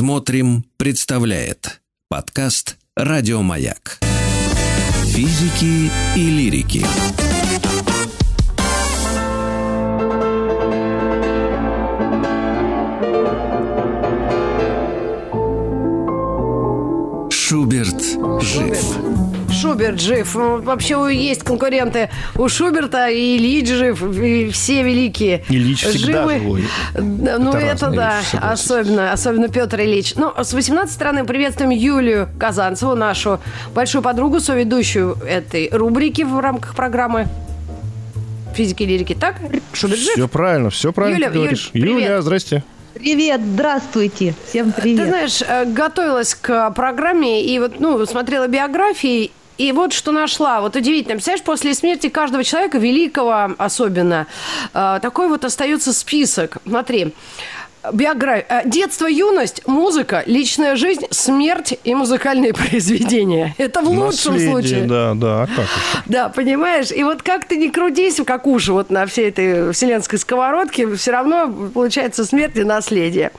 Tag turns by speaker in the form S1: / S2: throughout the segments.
S1: Смотрим, представляет подкаст Радиомаяк. Физики и лирики. Шуберт жив.
S2: Вообще есть конкуренты у Шуберта, и Ильич жив, и все великие.
S3: Ильич всегда живой.
S2: Да, Ну,
S3: Это
S2: это, да, особенно, особенно Петр Ильич. Ну, с 18 стороны приветствуем Юлию Казанцеву, нашу большую подругу, соведущую этой рубрики в рамках программы физики и лирики. Так? Шуберт жив?
S3: Все правильно, все правильно
S2: Юля,
S3: ты говоришь.
S2: Юль, привет.
S3: Юля, здрасте.
S4: Привет, здравствуйте. Всем привет.
S2: Ты знаешь, э, готовилась к программе и вот, ну, смотрела биографии, и вот что нашла. Вот удивительно. Представляешь, после смерти каждого человека, великого особенно, э, такой вот остается список. Смотри. Биография. Детство, юность, музыка, личная жизнь, смерть и музыкальные произведения. Это в лучшем
S3: Наследие,
S2: случае.
S3: Да, да, а как еще?
S2: Да, понимаешь? И вот как ты не крутись, как уши вот на всей этой вселенской сковородке, все равно получается смерть и наследие.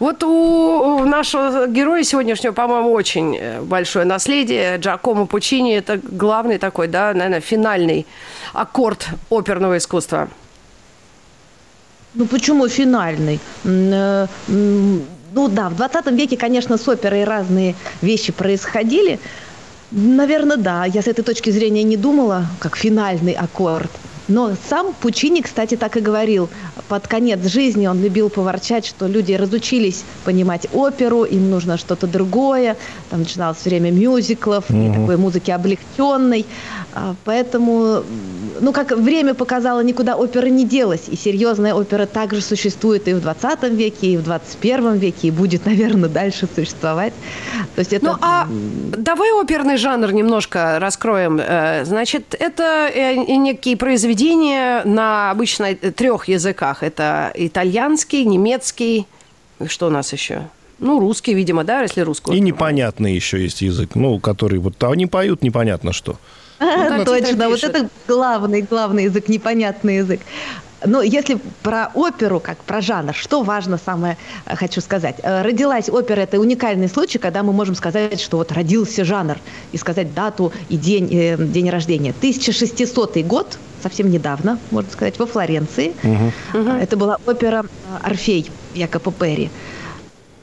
S2: Вот у, у нашего героя сегодняшнего, по-моему, очень э, большое наследие. Джакомо Пучини – это главный такой, да, наверное, финальный аккорд оперного искусства.
S4: Ну почему финальный? Э, Ну да, в 20 веке, конечно, с оперой разные вещи происходили. Наверное, да. Я с этой точки зрения не думала, как финальный аккорд. Но сам Пучини, кстати, так и говорил. Под конец жизни он любил поворчать, что люди разучились понимать оперу, им нужно что-то другое. Там начиналось время мюзиклов, и такой музыки облегченной. А, Поэтому, ну, как время показало, никуда опера не делась. И серьезная опера также существует и в 20 веке, и в 21 веке, и будет, наверное, дальше существовать. То есть это...
S2: Ну, а давай оперный жанр немножко раскроем. Э, Значит, это э, некие произведения на обычно э, трех языках. Это итальянский, немецкий, и что у нас еще? Ну, русский, видимо, да, если русский.
S3: И непонятный еще есть язык, ну, который вот они поют непонятно что.
S2: как
S4: Точно, вот это главный, главный язык, непонятный язык. Но если про оперу, как про жанр, что важно самое э, хочу сказать. Э, Родилась опера – это уникальный случай, когда мы можем сказать, что вот родился жанр, и сказать дату и день, э, день рождения. 1600 год, совсем недавно, можно сказать, во Флоренции. Э, Это была опера «Орфей» Якопо Перри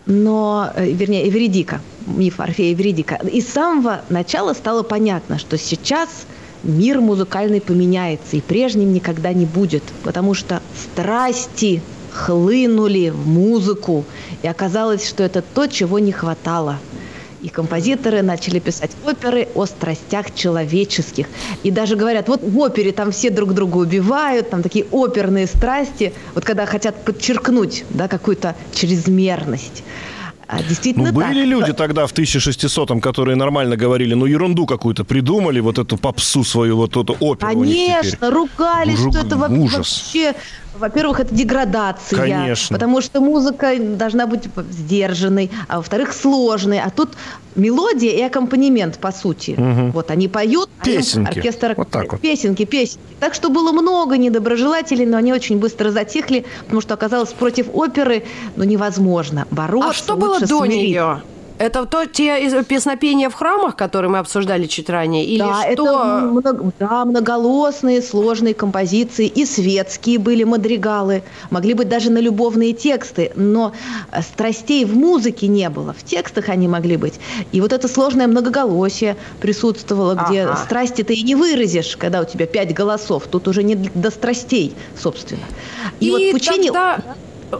S4: но, вернее, Эверидика, миф Орфея Эверидика. И с самого начала стало понятно, что сейчас мир музыкальный поменяется, и прежним никогда не будет, потому что страсти хлынули в музыку, и оказалось, что это то, чего не хватало. И композиторы начали писать оперы о страстях человеческих. И даже говорят, вот в опере там все друг друга убивают, там такие оперные страсти, вот когда хотят подчеркнуть да, какую-то чрезмерность. А действительно
S3: Ну, были
S4: так.
S3: люди тогда в 1600-м, которые нормально говорили, ну, ерунду какую-то придумали, вот эту попсу свою, вот эту оперу.
S4: Конечно, ругались,
S3: Руг-
S4: что это
S3: ужас.
S4: вообще... Во-первых, это деградация.
S3: Конечно.
S4: Потому что музыка должна быть сдержанной, а во-вторых, сложной. А тут мелодия и аккомпанемент, по сути. Вот они поют, а
S3: Песенки.
S4: оркестр...
S3: Вот так вот.
S4: Песенки, песенки. Так что было много недоброжелателей, но они очень быстро затихли, потому что оказалось против оперы ну, невозможно бороться.
S2: А что было
S4: лучше
S2: до
S4: смириться.
S2: нее? Это то те песнопения в храмах, которые мы обсуждали чуть ранее, или
S4: да, это
S2: что?
S4: много- да, многоголосные, сложные композиции. И светские были мадригалы. Могли быть даже на любовные тексты. Но э, страстей в музыке не было. В текстах они могли быть. И вот это сложное многоголосие присутствовало, где
S2: Ага.
S4: страсти ты и не выразишь, когда у тебя пять голосов. Тут уже не до страстей, собственно. И, вот Пучини...
S2: тогда-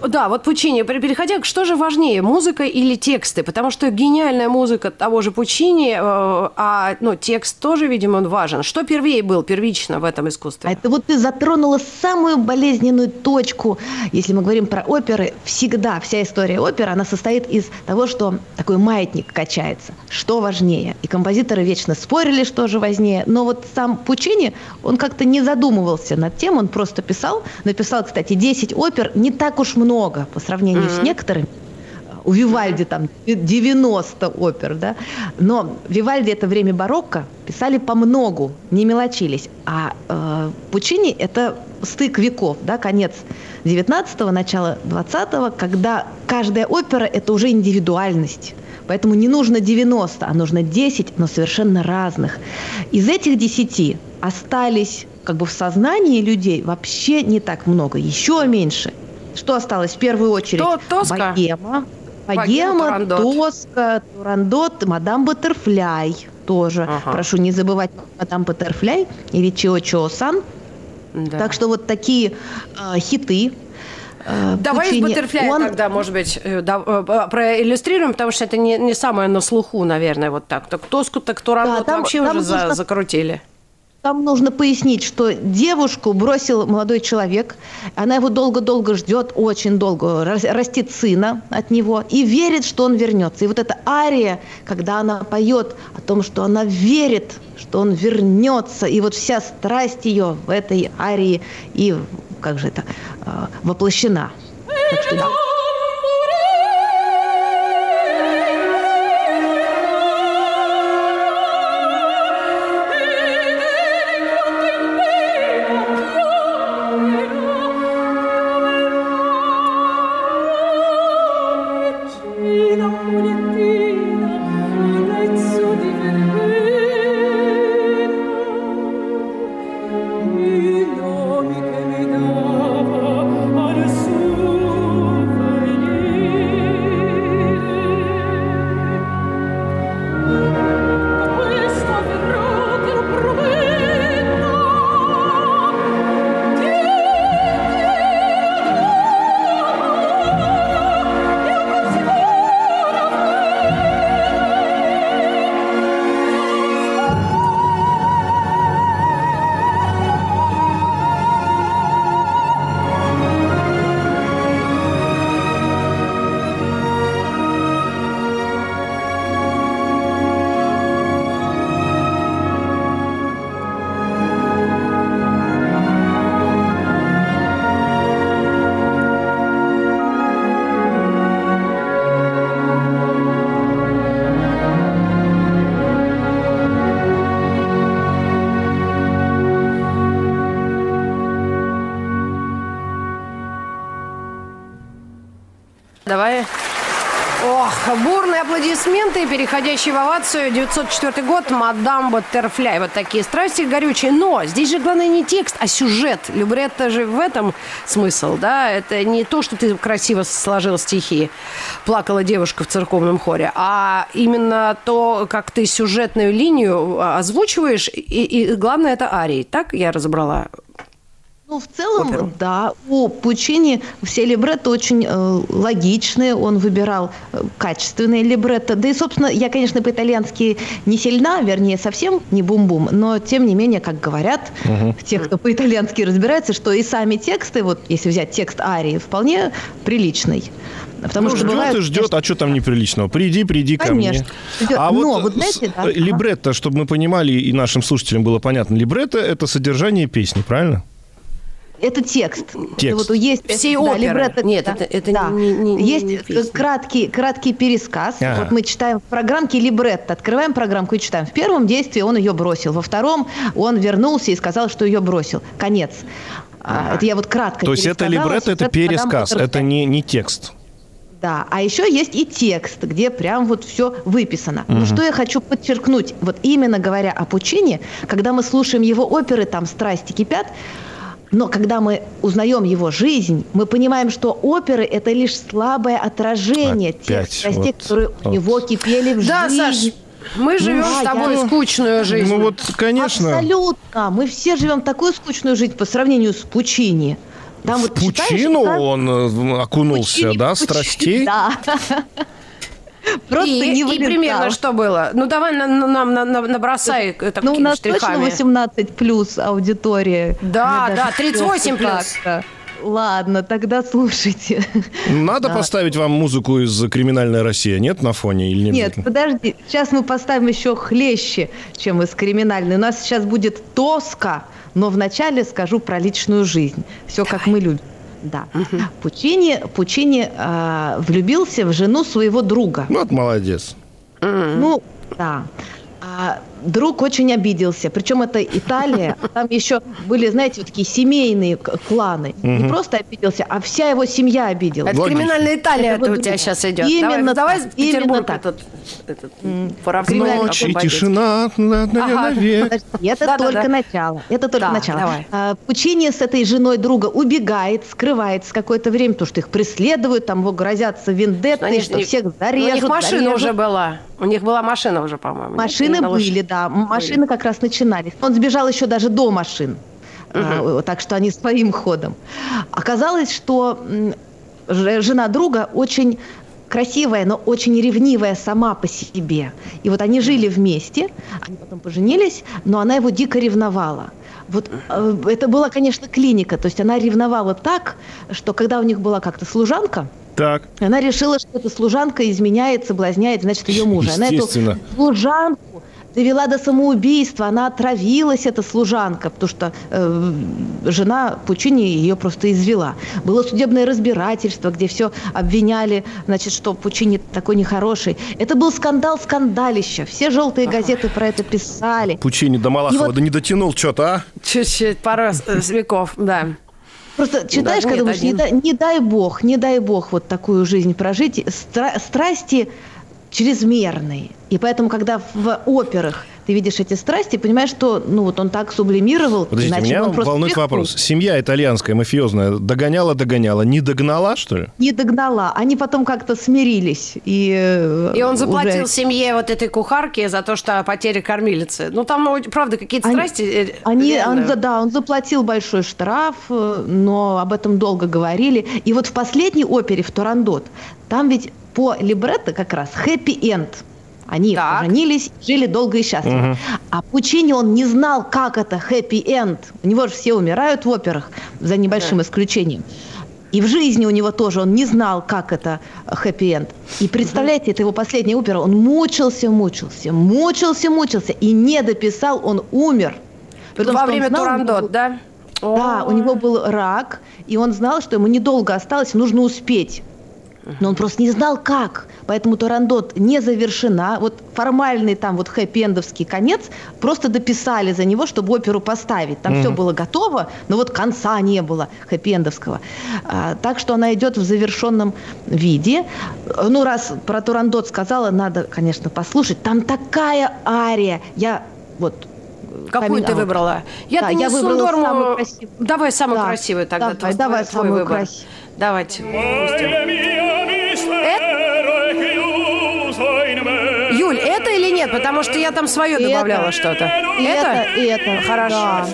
S2: Да, вот Пучини, пере- переходя, что же важнее, музыка или тексты? Потому что гениальная музыка того же Пучини, э, а ну, текст тоже, видимо, он важен. Что первее был, первично в этом искусстве?
S4: А это вот ты затронула самую болезненную точку. Если мы говорим про оперы, всегда вся история оперы, она состоит из того, что такой маятник качается. Что важнее? И композиторы вечно спорили, что же важнее. Но вот сам Пучини, он как-то не задумывался над тем, он просто писал. Написал, кстати, 10 опер, не так уж много по сравнению с некоторыми. У Вивальди там 90 опер, да. Но Вивальди это время барокко, писали по многу, не мелочились. А э, Пучини это стык веков, да, конец 19-го, начало 20-го, когда каждая опера – это уже индивидуальность. Поэтому не нужно 90, а нужно 10, но совершенно разных. Из этих 10 остались как бы в сознании людей вообще не так много, еще меньше. Что осталось в первую очередь?
S2: То, тоска.
S4: Богема, Богема,
S2: Турандот.
S4: Тоска, Турандот, Мадам Баттерфляй тоже.
S2: Ага.
S4: Прошу не забывать Мадам Баттерфляй или Чио Чио Сан.
S2: Да.
S4: Так что вот такие э, хиты. э,
S2: Давай из. Баттерфляя
S4: Он-
S2: тогда, может быть, э, да, э, проиллюстрируем, потому что это не, не самое на слуху, наверное, вот так. Так Тоску, так Турандот
S4: Да, там-
S2: вообще
S4: там
S2: уже за- закрутили.
S4: Там нужно пояснить, что девушку бросил молодой человек, она его долго-долго ждет, очень долго, рас- растит сына от него и верит, что он вернется. И вот эта ария, когда она поет о том, что она верит, что он вернется, и вот вся страсть ее в этой арии и, как же это, э, воплощена. Так что да.
S2: Переходящие в овацию. 904 год, мадам Баттерфляй. Вот такие страсти горючие. Но здесь же главное не текст, а сюжет. Любретто же в этом смысл, да? Это не то, что ты красиво сложил стихи, плакала девушка в церковном хоре, а именно то, как ты сюжетную линию а, озвучиваешь, и, и главное, это арии. Так я разобрала?
S4: Ну, в целом,
S2: Оперу.
S4: да, у Пучини все либретто очень э, логичные, он выбирал э, качественные либретто. Да и, собственно, я, конечно, по-итальянски не сильна, вернее, совсем не бум-бум, но, тем не менее, как говорят те, кто по-итальянски разбирается, что и сами тексты, вот если взять текст арии, вполне приличный. Потому
S3: Ну,
S4: что
S3: ждет
S4: бывают,
S3: и ждет, а что там неприличного? Приди, приди ко мне.
S4: Конечно. Ждет.
S3: А
S4: Но
S3: вот,
S4: вот знаете,
S3: с-
S4: да, ага.
S3: либретто, чтобы мы понимали и нашим слушателям было понятно, либретто – это содержание песни, правильно?
S4: Это текст.
S3: Текст.
S4: Это вот есть
S2: Всей
S4: да,
S2: оперы.
S4: либретто,
S2: Нет,
S4: да,
S2: это- это
S4: да.
S2: не- не- не-
S4: Есть
S2: не песня.
S4: краткий, краткий пересказ.
S3: Ага.
S4: Вот мы читаем в программке либретто. Открываем программку и читаем. В первом действии он ее бросил. Во втором он вернулся и сказал, что ее бросил. Конец. А, Это я вот кратко
S3: То есть это либретто – это пересказ, это не, не текст.
S4: Да, а еще есть и текст, где прям вот все выписано. Но что я хочу подчеркнуть, вот именно говоря о Пучине, когда мы слушаем его оперы, там страсти кипят, но когда мы узнаем его жизнь, мы понимаем, что оперы – это лишь слабое отражение тех
S3: Опять
S4: страстей,
S3: вот,
S4: которые у
S3: вот.
S4: него кипели в
S2: Да,
S4: жизни.
S2: Саш, мы живем
S4: да,
S2: с тобой
S4: я-
S2: скучную жизнь.
S3: Ну вот, конечно.
S4: Абсолютно. Мы все живем такую скучную жизнь по сравнению с Пучини. Там
S3: В
S4: вот читаешь,
S3: пучину
S4: да,
S3: он э, окунулся,
S4: Пучини,
S3: да,
S4: Пучини,
S3: страстей?
S4: Да. Просто
S2: и,
S4: не
S2: и
S4: вылезал.
S2: примерно что было? Ну, давай на- на- нам на, на- набросай такими
S4: Ну, у нас
S2: штрихами.
S4: точно 18 плюс аудитория.
S2: Да,
S4: Мне
S2: да,
S4: даже
S2: 38 плюс.
S4: как-то. Ладно, тогда слушайте.
S3: Надо
S4: Да.
S3: поставить вам музыку из «Криминальная Россия», нет, на фоне или не
S4: Нет,
S3: обязательно?
S4: подожди. Сейчас мы поставим еще хлеще, чем из криминальной. У нас сейчас будет тоска, но вначале скажу про личную жизнь. Все как мы любим. Да. Пучини, Пучини а, влюбился в жену своего друга.
S3: Ну, вот молодец.
S4: Ну, да. А, друг очень обиделся. Причем это Италия. Там еще были, знаете, вот такие семейные кланы. Не просто обиделся, а вся его семья обиделась.
S2: Это криминальная Италия
S4: Это
S2: у тебя сейчас идет.
S4: Именно
S2: давай,
S4: так,
S2: давай Петербург
S4: именно так.
S2: этот, этот
S4: Криминальный
S3: Ночь и тишина на- на-
S2: Ага.
S3: навек.
S4: Это только начало. Это только
S2: Да,
S4: начало. А, Пучини с этой женой друга убегает, скрывается какое-то время, потому что их преследуют, там его грозятся вендетты, что всех
S2: Ну,
S4: зарежут.
S2: У них машина
S4: зарежут.
S2: уже была. У них была машина уже, по-моему.
S4: Машины
S2: Нет,
S4: были, да. Машины как раз начинались. Он сбежал еще даже до машин. А, так что они своим ходом. Оказалось, что ж- жена друга очень красивая, но очень ревнивая сама по себе. И вот они жили вместе, они потом поженились, но она его дико ревновала. Вот э, это была, конечно, клиника, то есть она ревновала так, что когда у них была как-то служанка,
S3: Так.
S4: она решила, что эта служанка изменяет, соблазняет, значит, ее мужа. Она эту служанку довела до самоубийства. Она отравилась, эта служанка, потому что э, жена Пучини ее просто извела. Было судебное разбирательство, где все обвиняли, значит, что Пучини такой нехороший. Это был скандал скандалища. Все желтые газеты про это писали.
S3: Пучини до Малахова
S4: И вот-
S3: да не дотянул что-то, а?
S2: Чуть-чуть, пару раз, э, веков, да.
S4: Просто читаешь, когда думаешь, не, дай, не дай бог, не дай бог вот такую жизнь прожить. Стра- страсти чрезмерные. И поэтому, когда в операх ты видишь эти страсти, понимаешь, что ну вот он так сублимировал,
S3: Подождите,
S4: иначе
S3: меня
S4: он просто
S3: волнует вопрос. Семья итальянская, мафиозная, догоняла-догоняла, не догнала, что ли?
S4: Не догнала. Они потом как-то смирились. И, э,
S2: И он заплатил
S4: уже-
S2: семье вот этой кухарке за то, что потеря кормилицы. Ну, там, правда, какие-то
S4: Они-
S2: страсти. э,
S4: Они,
S2: реально.
S4: он, да, он заплатил большой штраф, э, но об этом долго говорили. И вот в последней опере, в Турандот, там ведь по либретто как раз хэппи-энд. Они
S2: Так.
S4: поженились, жили долго и счастливо. А Пучини он не знал, как это хэппи-энд. У него же все умирают в операх, за небольшим исключением. И в жизни у него тоже он не знал, как это хэппи-энд. И представляете, это его последняя опера. Он мучился, мучился, мучился, мучился. И не дописал, он умер. При том,
S2: Во время
S4: знал,
S2: Турандот, да?
S4: Да, у
S2: Ой.
S4: него был рак, и он знал, что ему недолго осталось, нужно успеть. Но он просто не знал, как. Поэтому Турандот не завершена. Вот формальный там вот хэппи-эндовский конец просто дописали за него, чтобы оперу поставить. Там все было готово, но вот конца не было хэппи-эндовского. А, так что она идет в завершенном виде. Э, Ну, раз про Турандот сказала, надо, конечно, послушать. Там такая ария. Я вот
S2: Какую ты
S4: камин-аут.
S2: выбрала? Я,
S4: Да,
S2: не
S4: я выбрала
S2: Сундорму.
S4: самую красивую.
S2: Давай самую
S4: Да,
S2: красивую тогда.
S4: давай,
S2: твой-
S4: давай
S2: твой
S4: самую
S2: выбор.
S4: красивую.
S2: Давайте.
S5: Me.
S2: Юль, это или нет? Потому что я там свое
S4: Это.
S2: добавляла что-то.
S4: И это, и это.
S2: Хорошо.
S4: Да.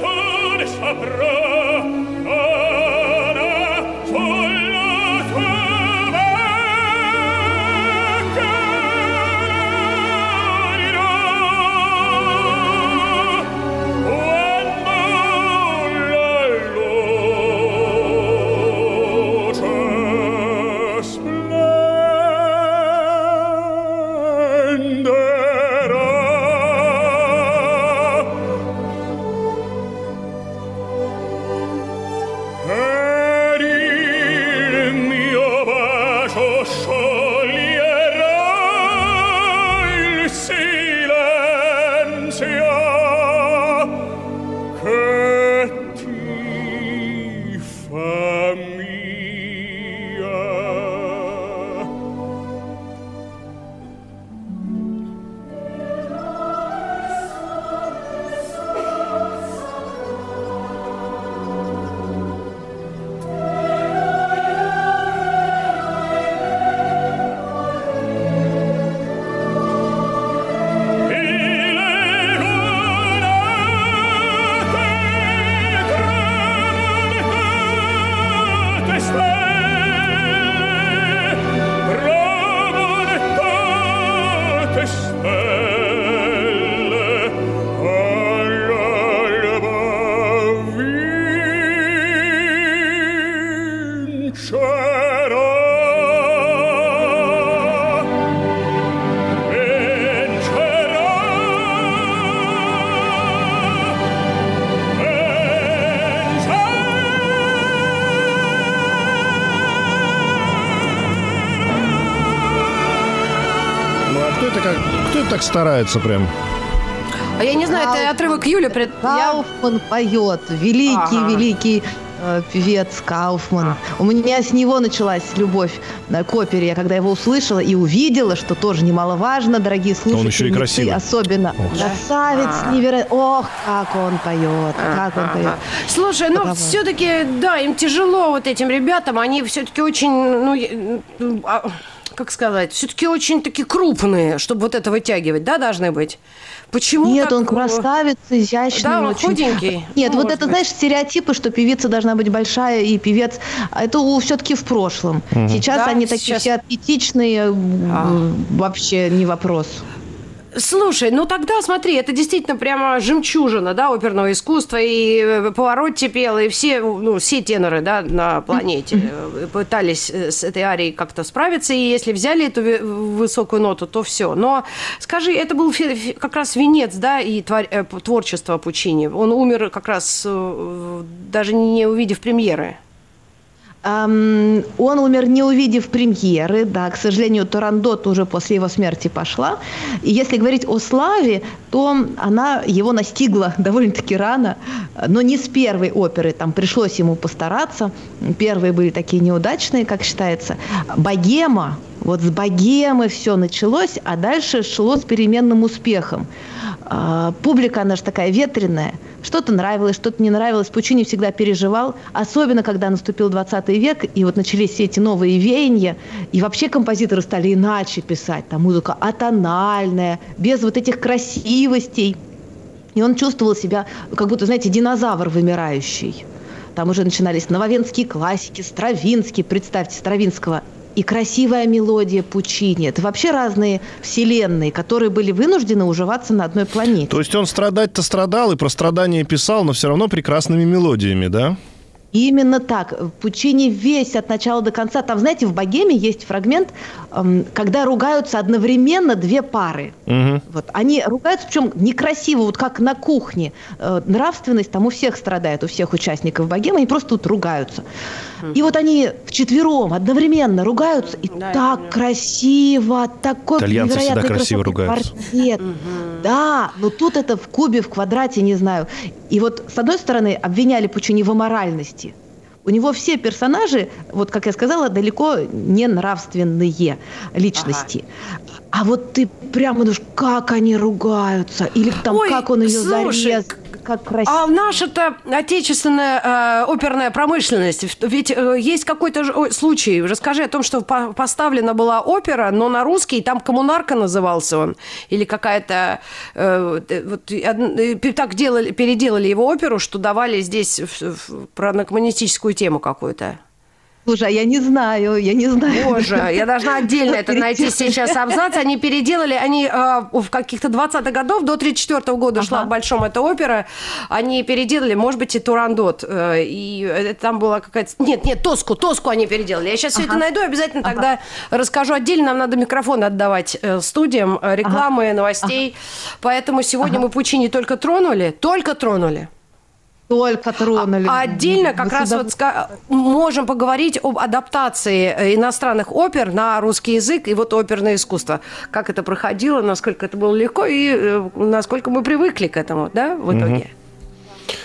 S3: Старается прям?
S2: А я не знаю, это отрывок Юли. пред- я-
S4: Кауфман поет, великий,
S2: Ага.
S4: великий э, певец Кауфман. У меня с него началась любовь э, к опере. Я когда его услышала и увидела, что тоже немаловажно, дорогие слушатели,
S3: еще и красивый.
S4: особенно красавец невероятный. Ох, как он поет, как он поет.
S2: Слушай, ну все-таки, да, им тяжело вот этим ребятам. Они все-таки очень, ну, я- а, как сказать, все-таки очень такие крупные, чтобы вот это вытягивать, да, должны быть. Почему
S4: Нет,
S2: так,
S4: он
S2: э,
S4: красавец, изящный
S2: Да, он
S4: очень.
S2: худенький.
S4: Нет,
S2: Ну,
S4: вот это,
S2: быть.
S4: знаешь, стереотипы, что певица должна быть большая и певец, а это все-таки в прошлом. Сейчас
S2: Да,
S4: они такие
S2: сейчас-
S4: все аппетичные, м,
S2: А.
S4: вообще не вопрос.
S2: Слушай, ну тогда смотри, это действительно прямо жемчужина, да, оперного искусства, и э, Поворотти пел, и все, ну, все теноры, да, на планете э, пытались э, с этой арией как-то справиться, и если взяли эту высокую ноту, то все. Но скажи, это был как раз венец, да, и твор- творчества Пучини. Он умер как раз даже не увидев премьеры.
S4: Он умер, не увидев премьеры, да, к сожалению, Турандот уже после его смерти пошла. И если говорить о славе, то она его настигла довольно-таки рано, но не с первой оперы, там пришлось ему постараться. Первые были такие неудачные, как считается. Богема, вот с богемы все началось, а дальше шло с переменным успехом. А, Публика, она же такая ветреная. Что-то нравилось, что-то не нравилось. Пучини всегда переживал, особенно когда наступил 20 век, и вот начались все эти новые веяния, и вообще композиторы стали иначе писать. Там музыка атональная, без вот этих красивостей. И он чувствовал себя, как будто, знаете, динозавр вымирающий. Там уже начинались нововенские классики, Стравинский, представьте, Стравинского. И красивая мелодия Пучини. Это вообще разные вселенные, которые были вынуждены уживаться на одной планете.
S3: То есть он страдать-то страдал и про страдания писал, но все равно прекрасными мелодиями, да?
S4: Именно так. Пучини весь от начала до конца. Там, знаете, в «Богеме» есть фрагмент, эм, когда ругаются одновременно две пары.
S3: Мгм.
S4: Вот. Они ругаются, причем некрасиво, вот как на кухне. Э, нравственность там у всех страдает, у всех участников «Богемы», они просто тут ругаются. И вот они вчетвером одновременно ругаются, и
S2: Да,
S4: так красиво, такой
S3: Итальянцы всегда
S4: невероятной
S3: красиво ругаются.
S4: квартет. Да, но тут это в кубе, в квадрате, не знаю. И вот, с одной стороны, обвиняли Пучини в аморальности. У него все персонажи, вот как я сказала, далеко не нравственные личности. А вот ты прямо думаешь, как они ругаются, или там
S2: Ой,
S4: как он ее
S2: слушай,
S4: зарез, как красиво.
S2: А наша-то отечественная э, оперная промышленность, ведь э, есть какой-то ж- ой, случай, расскажи о том, что по- поставлена была опера, но на русский, там коммунарка назывался он, или какая-то, э, вот, э, так делали, переделали его оперу, что давали здесь в- в- про коммунистическую тему какую-то.
S4: Слушай, а я не знаю, я не знаю.
S2: Боже, я должна отдельно это найти сейчас абзац. Они переделали, они э, в каких-то 20-х годов, до 34 года шла в Большом эта опера, они переделали, может быть, и Турандот. э, и э, там была какая-то... Нет, нет, Тоску, Тоску они переделали. Я сейчас все это найду, обязательно тогда расскажу отдельно. Нам надо микрофон отдавать э, студиям, э, рекламы, новостей. Поэтому сегодня мы Пучини только тронули, только тронули.
S4: Только тронули.
S2: А отдельно как раз вот можем поговорить об адаптации э, иностранных опер на русский язык и вот оперное искусство. Как это проходило, насколько это было легко и э, насколько мы привыкли к этому, да, в итоге.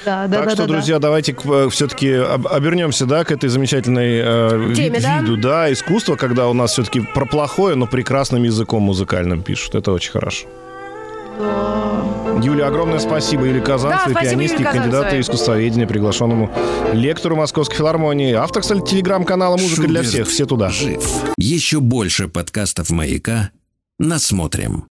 S4: Да, да,
S3: так
S4: да,
S3: что,
S4: да, да.
S3: друзья, давайте все-таки обернемся, да, к этой замечательной э,
S2: Теме, да?
S3: виду, да, искусства, когда у нас все-таки про плохое, но прекрасным языком музыкальным пишут. Это очень хорошо. Юля, огромное спасибо Юле Казанцевой,
S2: Да,
S3: пианистке, кандидату искусствоведения, приглашенному лектору Московской филармонии. Автор, кстати, телеграм-канала «Музыка для
S1: Шуберт
S3: всех». Все туда.
S1: Жив. Еще больше подкастов «Маяка» насмотрим.